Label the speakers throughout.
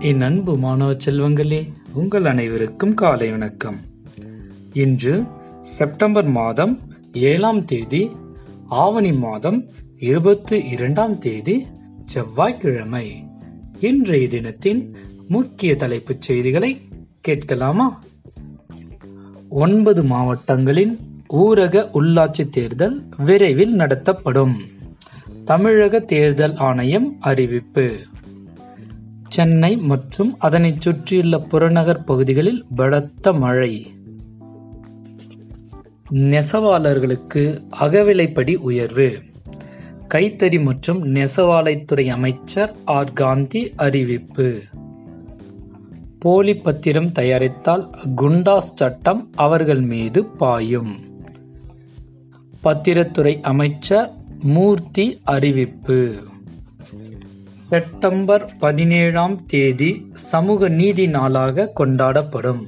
Speaker 1: என் அன்பு மாணவ செல்வங்களே உங்கள் அனைவருக்கும் காலை வணக்கம். இன்று செப்டம்பர் மாதம் ஏழாம் தேதி ஆவணி மாதம் இருபத்தி இரண்டாம் தேதி செவ்வாய்க்கிழமை. இன்றைய தினத்தின் முக்கிய தலைப்புச் செய்திகளை கேட்கலாமா? ஒன்பது மாவட்டங்களின் ஊரக உள்ளாட்சி தேர்தல் விரைவில் நடத்தப்படும். தமிழக தேர்தல் ஆணையம் அறிவிப்பு. சென்னை மற்றும் அதனைச் சுற்றியுள்ள புறநகர் பகுதிகளில் பலத்த மழை. நெசவாளர்களுக்கு அகவிலைப்படி உயர்வு. கைத்தறி மற்றும் நெசவாலைத்துறை அமைச்சர் ஆர். காந்தி அறிவிப்பு. போலி பத்திரம் தயாரித்தால் குண்டாஸ் சட்டம் அவர்கள் மீது பாயும். பத்திரத்துறை அமைச்சர் மூர்த்தி அறிவிப்பு. செப்டம்பர் பதினேழாம் தேதி சமூக நீதி நாளாக கொண்டாடப்படும்.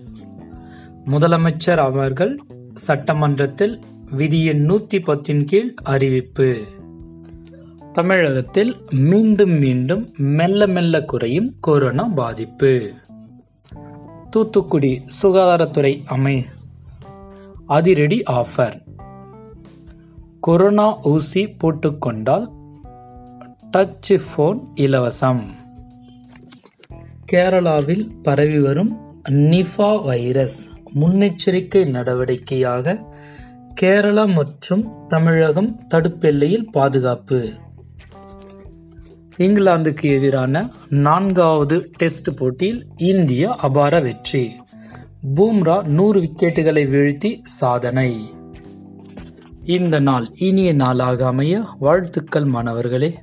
Speaker 1: முதலமைச்சர் அவர்கள் சட்டமன்றத்தில் விதியின் நூத்தி பத்தின் கீழ் அறிவிப்பு. தமிழகத்தில் மீண்டும் மீண்டும் மெல்ல மெல்ல குறையும் கொரோனா பாதிப்பு. தூத்துக்குடி சுகாதாரத்துறை அமை அதிரடி ஆஃபர். கொரோனா ஊசி போட்டுக்கொண்டால் டச் ஃபோன் இலவசம். கேரளாவில் பரவி வரும் நிஃபா வைரஸ் முன்னெச்சரிக்கை நடவடிக்கையாக கேரளா மற்றும் தமிழகம் தடுப்பெல்லையில் பாதுகாப்பு. இங்கிலாந்துக்கு எதிரான நான்காவது டெஸ்ட் போட்டியில் இந்தியா அபார வெற்றி. பூம்ரா நூறு விக்கெட்டுகளை வீழ்த்தி சாதனை. இந்த நாள் இனிய நாளாக அமைய வாழ்த்துக்கள் மாணவர்களே.